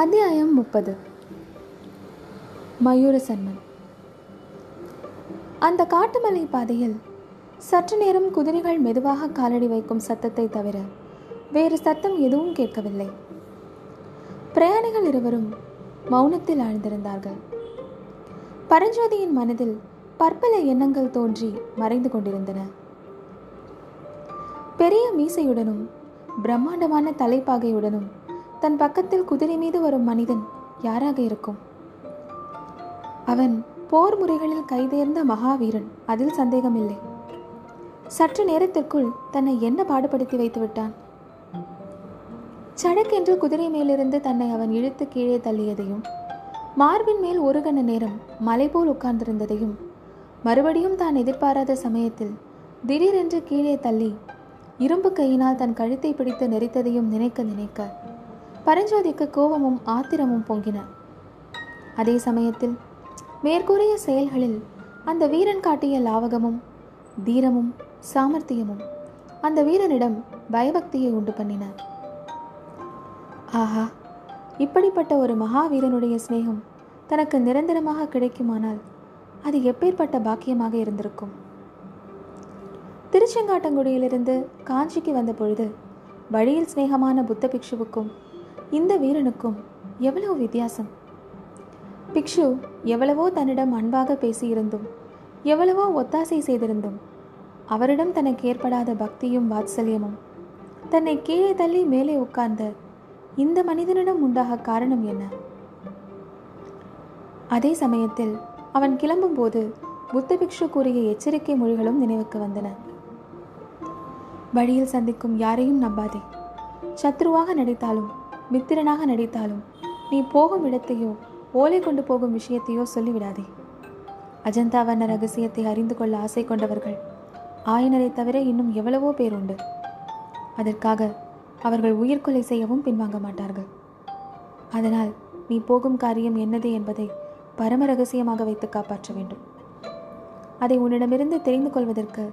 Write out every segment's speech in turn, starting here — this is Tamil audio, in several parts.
அத்தியாயம் முப்பது. மயூர சன்மன். அந்த காட்டுமலை பாதையில் சற்று நேரம் குதிரைகள் மெதுவாக காலடி வைக்கும் சத்தத்தை தவிர வேறு சத்தம் எதுவும் கேட்கவில்லை. பிரயாணிகள் இருவரும் மௌனத்தில் ஆழ்ந்திருந்தார்கள். பரஞ்சோதியின் மனதில் பற்பல எண்ணங்கள் தோன்றி மறைந்து கொண்டிருந்தன. பெரிய மீசையுடனும் பிரம்மாண்டமான தலைப்பாகையுடனும் தன் பக்கத்தில் குதிரை மீது வரும் மனிதன் யாராக இருக்கும்? அவன் போர் முறைகளில் கைதேர்ந்த மகாவீரன். அதில் சந்தேகமில்லை. சற்று நேரத்திற்குள் தன்னை என்ன பாடுபடுத்தி வைத்து விட்டான்? சடக்கென்று குதிரை மேலிருந்து தன்னை அவன் இழுத்து கீழே தள்ளியதையும் மார்பின் மேல் ஒரு கண நேரம் மலை போல் உட்கார்ந்திருந்ததையும் மறுபடியும் தான் எதிர்பாராத சமயத்தில் திடீரென்று கீழே தள்ளி இரும்பு கையினால் தன் கழுத்தை பிடித்து நெரித்ததையும் நினைக்க நினைக்க பரஞ்சோதிக்கு கோபமும் ஆத்திரமும் பொங்கின. அதே சமயத்தில் மேற்கூறிய செயல்களில் அந்த வீரன் காட்டிய லாவகமும் தீரமும் சாமர்த்தியமும் அந்த வீரனிடம் பயபக்தியை உண்டு பண்ணின. ஆஹா இப்படிப்பட்ட ஒரு மகாவீரனுடைய சிநேகம் தனக்கு நிரந்தரமாக கிடைக்குமானால் அது எப்பேற்பட்ட பாக்கியமாக இருந்திருக்கும்? திருச்செங்காட்டங்குடியிலிருந்து காஞ்சிக்கு வந்த பொழுது வழியில் சிநேகமான புத்த பிக்ஷுவுக்கும் இந்த வீரனுக்கும் எவ்வளவு வித்தியாசம்? பிக்ஷு எவ்வளவோ தன்னிடம் அன்பாக பேசியிருந்தும் எவ்வளவோ ஒத்தாசை செய்திருந்தும் அவரிடம் தனக்கு ஏற்படாத பக்தியும் வாத்சல்யமும் தன்னை கீழே தள்ளி மேலே உட்கார்ந்த இந்த மனிதனிடம் உண்டாக காரணம் என்ன? அதே சமயத்தில் அவன் கிளம்பும்போது புத்த பிக்ஷு கூறிய எச்சரிக்கை மொழிகளும் நினைவுக்கு வந்தன. வழியில் சந்திக்கும் யாரையும் நம்பாதே. சத்ருவாக நடித்தாலும் மித்திரனாக நடித்தாலும் நீ போகும் இடத்தையோ ஓலை கொண்டு போகும் விஷயத்தையோ சொல்லிவிடாதே. அஜந்தா வர்ண ரகசியத்தை அறிந்து கொள்ள ஆசை கொண்டவர்கள் ஆயனரை தவிர இன்னும் எவ்வளவோ பேர் உண்டு. அதற்காக அவர்கள் உயிர்கொலை செய்யவும் பின்வாங்க மாட்டார்கள். அதனால் நீ போகும் காரியம் என்னது என்பதை பரம ரகசியமாக வைத்து காப்பாற்ற வேண்டும். அதை உன்னிடமிருந்து தெரிந்து கொள்வதற்கு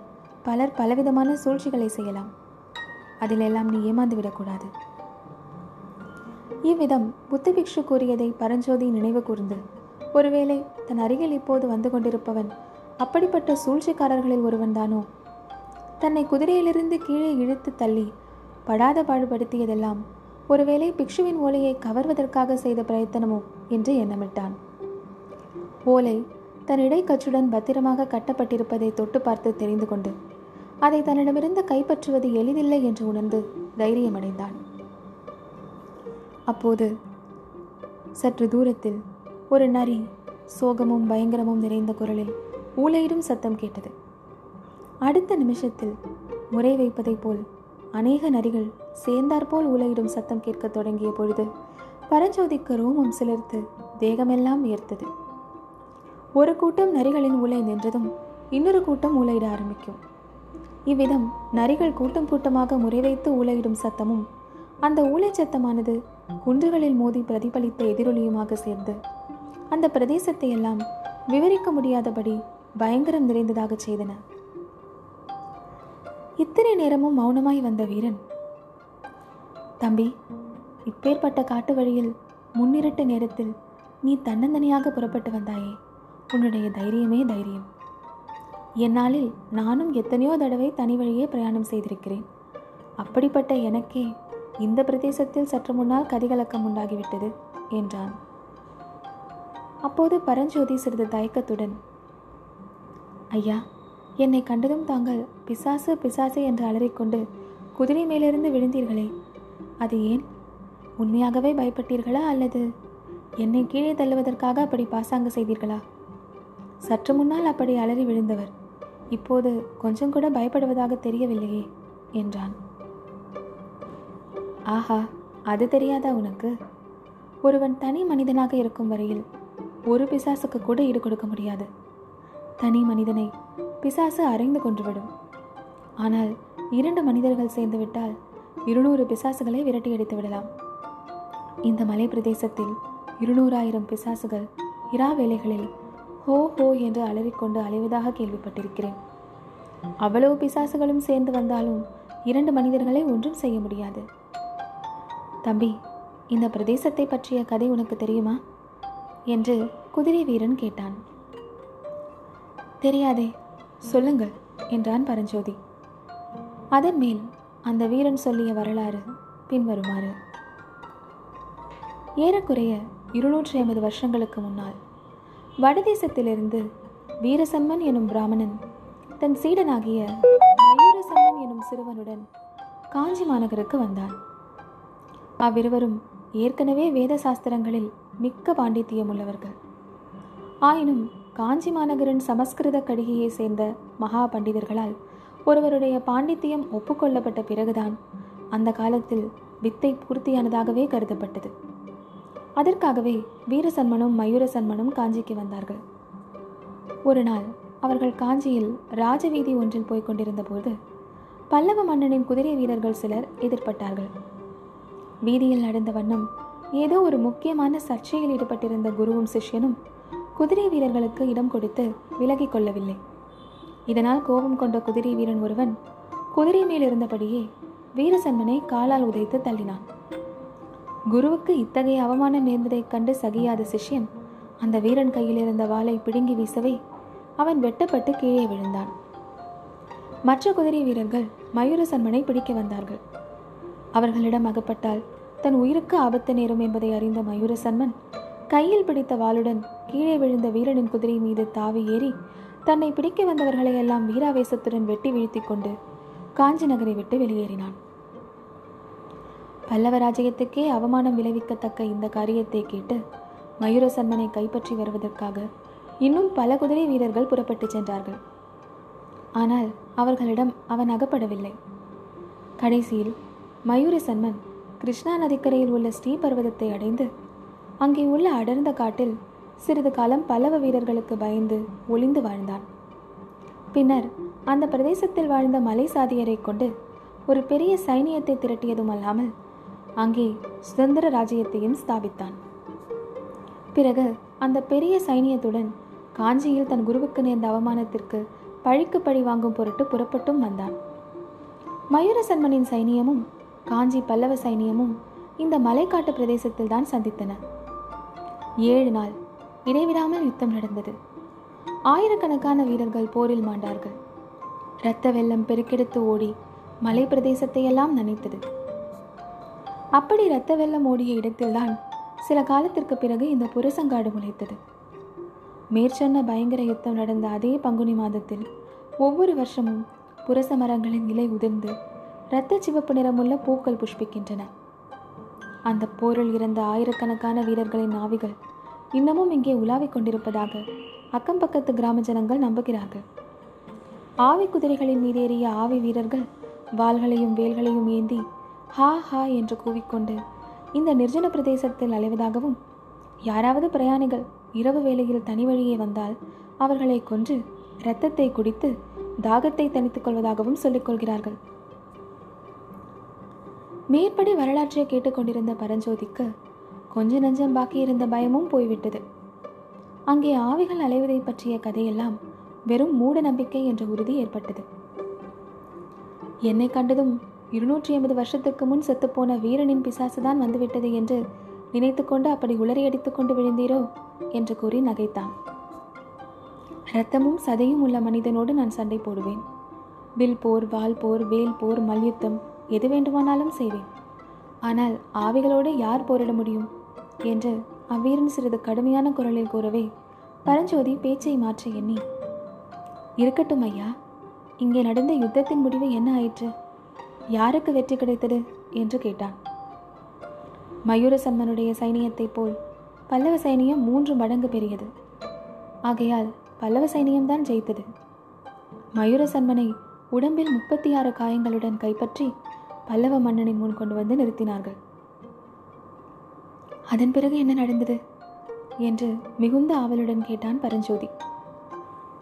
பலர் பலவிதமான சூழ்ச்சிகளை செய்யலாம். அதிலெல்லாம் நீ ஏமாந்து விடக்கூடாது. இவ்விதம் புத்த பிக்ஷு கூறியதை பரஞ்சோதி நினைவு கூர்ந்து ஒருவேளை தன் அருகில் இப்போது வந்து கொண்டிருப்பவன் அப்படிப்பட்ட சூழ்ச்சிக்காரர்களில் ஒருவன்தானோ தன்னை குதிரையிலிருந்து கீழே இழுத்து தள்ளி படாத பாடுபடுத்தியதெல்லாம் ஒருவேளை பிக்ஷுவின் ஓலையை கவர்வதற்காக செய்த பிரயத்தனமோ? என்று எண்ணமிட்டான். ஓலை தன் இடைக்கச்சுடன் பத்திரமாக கட்டப்பட்டிருப்பதை தொட்டு பார்த்து தெரிந்து கொண்டு அதை தன்னிடமிருந்து கைப்பற்றுவது எளிதில்லை என்று உணர்ந்து தைரியமடைந்தான். அப்போது சற்று தூரத்தில் ஒரு நரி சோகமும் பயங்கரமும் நிறைந்த குரலில் ஊழையிடும் சத்தம் கேட்டது. அடுத்த நிமிஷத்தில் முறை வைப்பதைப் போல் அநேக நரிகள் சேர்ந்தாற்போல் ஊழையிடும் சத்தம் கேட்கத் தொடங்கிய பொழுது பரஞ்சோதிக்கு ரோமம் சிலிர்த்து தேகமெல்லாம் உயர்த்தது ஒரு கூட்டம் நரிகளின் ஊலை நின்றதும் இன்னொரு கூட்டம் ஊழையிட ஆரம்பிக்கும். இவ்விதம் நரிகள் கூட்டம் கூட்டமாக முறைவைத்து ஊழையிடும் சத்தமும் அந்த ஊழை சத்தமானது குன்றுகளில் மோதி பிரதிபலித்த எதிரொலியுமாக சேர்ந்து. அந்த பிரதேசத்தை எல்லாம் விவரிக்க முடியாதபடி பயங்கரம் நிறைந்ததாக செய்தன. இத்தனை நேரமும் மௌனமாய் வந்த வீரன் தம்பி இப்பேற்பட்ட காட்டு வழியில் முன்னிரட்ட நேரத்தில் நீ தன்னந்தனியாக புறப்பட்டு வந்தாயே. உன்னுடைய தைரியமே தைரியம். என்னாலில் நானும் எத்தனையோ தடவை தனி வழியே பிரயாணம் செய்திருக்கிறேன். அப்படிப்பட்ட எனக்கே இந்த பிரதேசத்தில் சற்று முன்னால் கதிகலக்கம் உண்டாகிவிட்டது என்றான். அப்போது பரஞ்சோதி சிறிது தயக்கத்துடன் ஐயா என்னை கண்டதும் தாங்கள் பிசாசு பிசாசு என்று அலறிக்கொண்டு குதிரை மேலிருந்து விழுந்தீர்களே. அது ஏன்? உண்மையாகவே பயப்பட்டீர்களா அல்லது என்னை கீழே தள்ளுவதற்காக அப்படி பாசாங்கு செய்தீர்களா? சற்று முன்னால் அப்படி அலறி விழுந்தவர். இப்போது கொஞ்சம் கூட பயப்படுவதாக தெரியவில்லையே என்றான். ஆஹா அது தெரியாதா உனக்கு? ஒருவன் தனி மனிதனாக இருக்கும் வரையில் ஒரு பிசாசுக்கு கூட ஈடு கொடுக்க முடியாது. தனி மனிதனை பிசாசு அரைந்து கொன்றுவிடும். ஆனால் இரண்டு மனிதர்கள் சேர்ந்துவிட்டால் இருநூறு பிசாசுகளை விரட்டி அடித்து விடலாம். இந்த மலை பிரதேசத்தில் இருநூறாயிரம் பிசாசுகள் இரா வேளைகளில் ஹோ ஹோ என்று அலறிக்கொண்டு அலைவதாக கேள்விப்பட்டிருக்கிறேன். அவ்வளவு பிசாசுகளும் சேர்ந்து வந்தாலும் இரண்டு மனிதர்களை ஒன்றும் செய்ய முடியாது. தம்பி இந்த பிரதேசத்தை பற்றிய கதை உனக்கு தெரியுமா? என்று குதிரை வீரன் கேட்டான். தெரியாதே சொல்லுங்கள் என்றான் பரஞ்சோதி. அதன் மேல் அந்த வீரன் சொல்லிய வரலாறு பின்வருமாறு. ஏறக்குறைய இருநூற்றி ஐம்பது வருஷங்களுக்கு முன்னால் வடதேசத்திலிருந்து வீரசன்மன் எனும் பிராமணன் தன் சீடனாகிய மயூரசன்மன் எனும் சிறுவனுடன் காஞ்சி மாநகருக்கு வந்தான். அவ்விருவரும் ஏற்கனவே வேத சாஸ்திரங்களில் மிக்க பாண்டித்தியம் உள்ளவர்கள். ஆயினும் காஞ்சி மாநகரின் சமஸ்கிருத கடிகையை சேர்ந்த மகா பண்டிதர்களால் ஒருவருடைய பாண்டித்தியம் ஒப்புக்கொள்ளப்பட்ட பிறகுதான் அந்த காலத்தில் வித்தை பூர்த்தியானதாகவே கருதப்பட்டது. அதற்காகவே வீரசன்மனும் மயூரசன்மனும் காஞ்சிக்கு வந்தார்கள். ஒரு நாள் அவர்கள் காஞ்சியில் ராஜவீதி ஒன்றில் போய்க் கொண்டிருந்த போது பல்லவ மன்னனின் குதிரை வீரர்கள் சிலர் எதிர்பட்டார்கள். வீதியில் நடந்த வண்ணம் ஏதோ ஒரு முக்கியமான சர்ச்சையில் ஈடுபட்டிருந்த குருவும் சிஷ்யனும் குதிரை வீரர்களுக்கு இடம் கொடுத்து விலகிக் கொள்ளவில்லை. இதனால் கோபம் கொண்ட குதிரை வீரன் ஒருவன் குதிரை மேல் இருந்தபடியே வீரசன்மனை காலால் உதைத்து தள்ளினான். குருவுக்கு இத்தகைய அவமானம் நேர்ந்ததைக் கண்டு சகியாத சிஷ்யன் அந்த வீரன் கையில் இருந்த வாளை பிடுங்கி வீசவே அவன் வெட்டப்பட்டு கீழே விழுந்தான். மற்ற குதிரை வீரர்கள் மயூரசன்மனை பிடிக்க வந்தார்கள். அவர்களிடம் அகப்பட்டால் தன் உயிருக்கு ஆபத்து நேரும் என்பதை அறிந்த மயூரசன்மன் கையில் பிடித்த வாளுடன் கீழே விழுந்த வீரனின் குதிரை மீது தாவி ஏறி தன்னை பிடிக்க வந்தவர்களை எல்லாம் வீராவேசத்துடன் வெட்டி வீழ்த்திக் கொண்டு காஞ்சி நகரை விட்டு வெளியேறினான். பல்லவ ராஜ்யத்துக்கே அவமானம் விளைவிக்கத்தக்க இந்த காரியத்தை கேட்டு மயூரசன்மனை கைப்பற்றி வருவதற்காக இன்னும் பல குதிரை வீரர்கள் புறப்பட்டுச் சென்றார்கள். ஆனால் அவர்களிடம் அவன் அகப்படவில்லை. கடைசியில் மயூரசன்மன் கிருஷ்ணா நதிக்கரையில் உள்ள ஸ்ரீபர்வதத்தை அடைந்து அங்கே உள்ள அடர்ந்த காட்டில் சிறிது காலம் பல்லவ வீரர்களுக்கு பயந்து ஒளிந்து வாழ்ந்தான். பின்னர் அந்த பிரதேசத்தில் வாழ்ந்த மலை சாதியரை கொண்டு ஒரு பெரிய சைனியத்தை திரட்டியதும் அல்லாமல் அங்கே சுதந்திர ராஜ்யத்தையும் ஸ்தாபித்தான். பிறகு அந்த பெரிய சைனியத்துடன் காஞ்சியில் தன் குருவுக்கு நேர்ந்த அவமானத்திற்கு பழிக்கு பழி வாங்கும் பொருட்டு புறப்பட்டும் வந்தான். மயூரசன்மனின் சைனியமும் காஞ்சி பல்லவ சைனியமும் இந்த மலைக்காட்டு பிரதேசத்தில் தான் சந்தித்தன. ஏழு நாள் இடைவிடாமல் யுத்தம் நடந்தது. ஆயிரக்கணக்கான வீரர்கள் போரில் மாண்டார்கள். இரத்த வெள்ளம் பெருக்கெடுத்து ஓடி மலை பிரதேசத்தையெல்லாம் நனைத்தது. அப்படி இரத்த வெள்ளம் ஓடிய இடத்தில்தான் சில காலத்திற்கு பிறகு இந்த புரசங்காடு முளைத்தது. மேற்சொன்ன பயங்கர யுத்தம் நடந்த அதே பங்குனி மாதத்தில் ஒவ்வொரு வருஷமும் புரச மரங்களின் நிலை உதிர்ந்து இரத்த சிவப்பு நிறமுள்ள பூக்கள் புஷ்பிக்கின்றன. அந்த போரில் இறந்த ஆயிரக்கணக்கான வீரர்களின் ஆவிகள் இன்னமும் இங்கே உலாவிக் கொண்டிருப்பதாக அக்கம் பக்கத்து கிராம ஜனங்கள் நம்புகிறார்கள். ஆவி குதிரைகளின் மீதேறிய ஆவி வீரர்கள் வாள்களையும் வேல்களையும் ஏந்தி ஹா ஹா என்று கூவிக்கொண்டு இந்த நிர்ஜன பிரதேசத்தில் அலைவதாகவும் யாராவது பிரயாணிகள் இரவு வேளையில் தனி வழியே வந்தால் அவர்களை கொன்று இரத்தத்தை குடித்து தாகத்தை தணித்துக் கொள்வதாகவும் சொல்லிக் கொள்கிறார்கள். மேற்படி வரலாற்றை கேட்டுக்கொண்டிருந்த பரஞ்சோதிக்கு கொஞ்ச நஞ்சம் பாக்கியிருந்த பயமும் போய்விட்டது. அங்கே ஆவிகள் அலைவதை பற்றிய கதையெல்லாம் வெறும் மூட நம்பிக்கை என்ற உறுதி ஏற்பட்டது. என்னை கண்டதும் இருநூற்றி ஐம்பது வருஷத்துக்கு முன் செத்துப்போன வீரனின் பிசாசு தான் வந்துவிட்டது என்று நினைத்துக்கொண்டு அப்படி உளறி அடித்துக்கொண்டு விழுந்தீரோ என்று கூறி நகைத்தான். இரத்தமும் சதையும் உள்ள மனிதனோடு நான் சண்டை போடுவேன். வில் போர் வால் போர் வேல் போர் மல்யுத்தம் எது வேண்டுமானாலும் செய்வேன். ஆனால் ஆவிகளோடு யார் போரிட முடியும்? என்று அவ்வீரன் சிறிது கடுமையான குரலில் கூறவே பரஞ்சோதி பேச்சை மாற்ற எண்ணி இருக்கட்டும் ஐயா இங்கே நடந்த யுத்தத்தின் முடிவு என்ன ஆயிற்று? யாருக்கு வெற்றி கிடைத்தது? என்று கேட்டான். மயூரசம்மனுடைய சைனியத்தைப் போல் பல்லவ சைனியம் மூன்று மடங்கு பெரியது. ஆகையால் பல்லவ சைனியம்தான் ஜெயித்தது. மயூரசன்மனை உடம்பில் முப்பத்தி ஆறு காயங்களுடன் கைப்பற்றி பல்லவ மன்னனை முன் கொண்டு வந்து நிறுத்தினார்கள். அதன் பிறகு என்ன நடந்தது? என்று மிகுந்த ஆவலுடன் கேட்டான் பரஞ்சோதி.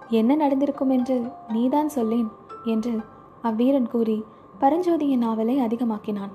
என்ன நடந்திருக்கும் என்று நீதான் சொல்லேன் என்று அவ்வீரன் கூறி பரஞ்சோதியின் ஆவலை அதிகமாக்கினான்.